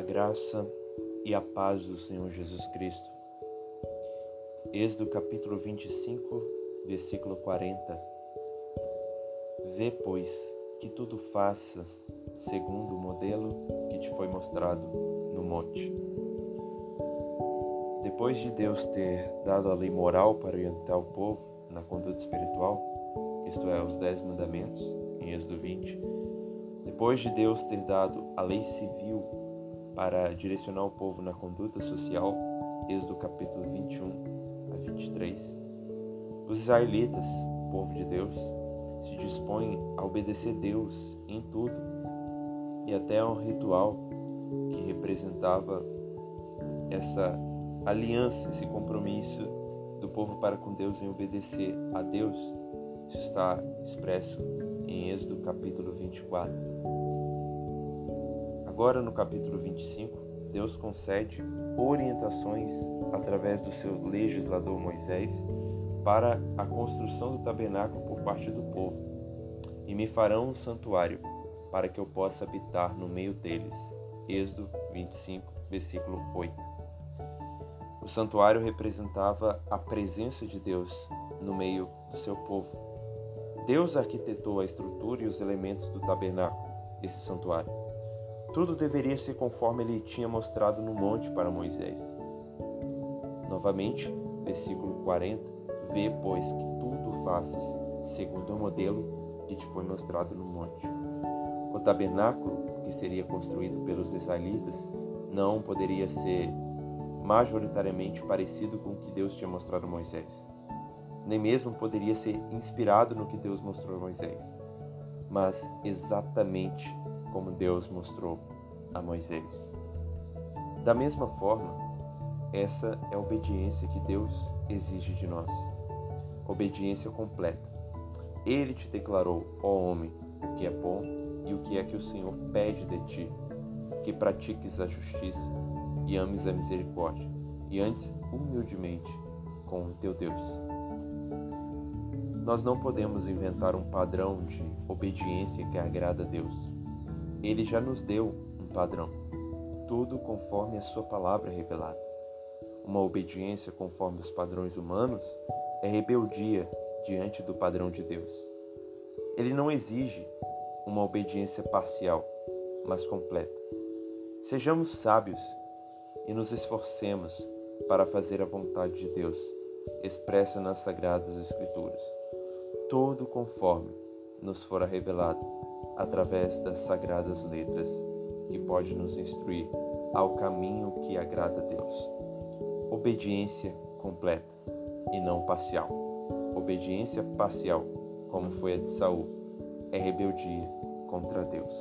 graça e a paz do Senhor Jesus Cristo. Êxodo capítulo 25, versículo 40. Vê, pois, que tudo faças segundo o modelo que te foi mostrado no monte. Depois de Deus ter dado a lei moral para orientar o povo na conduta espiritual, isto é, os Dez Mandamentos, em Êxodo 20, depois de Deus ter dado a lei civil para direcionar o povo na conduta social, Êxodo capítulo 21 a 23, os israelitas, povo de Deus, se dispõem a obedecer Deus em tudo e até a um ritual que representava essa aliança, esse compromisso do povo para com Deus em obedecer a Deus. Isso está expresso em Êxodo capítulo 24. Agora no capítulo 25, Deus concede orientações através do seu legislador Moisés para a construção do tabernáculo por parte do povo. E me farão um santuário para que eu possa habitar no meio deles. Êxodo 25, versículo 8. O santuário representava a presença de Deus no meio do seu povo. Deus arquitetou a estrutura e os elementos do tabernáculo, esse santuário. Tudo deveria ser conforme ele tinha mostrado no monte para Moisés. Novamente, versículo 40: Vê, pois, que tudo faças segundo o modelo que te foi mostrado no monte. O tabernáculo, que seria construído pelos israelitas, não poderia ser majoritariamente parecido com o que Deus tinha mostrado a Moisés nem mesmo poderia ser inspirado no que Deus mostrou a Moisés, mas exatamente como Deus mostrou a Moisés. Da mesma forma, essa é a obediência que Deus exige de nós. Obediência completa. Ele te declarou, ó homem, o que é bom e o que é que o Senhor pede de ti, que pratiques a justiça e ames a misericórdia, e antes humildemente com o teu Deus. Nós não podemos inventar um padrão de obediência que agrada a Deus. Ele já nos deu um padrão, tudo conforme a Sua palavra revelada. Uma obediência conforme os padrões humanos é rebeldia diante do padrão de Deus. Ele não exige uma obediência parcial, mas completa. Sejamos sábios e nos esforcemos para fazer a vontade de Deus, expressa nas Sagradas Escrituras todo conforme nos fora revelado através das sagradas letras, que pode nos instruir ao caminho que agrada a Deus. Obediência completa e não parcial. Obediência parcial, como foi a de Saul, é rebeldia contra Deus.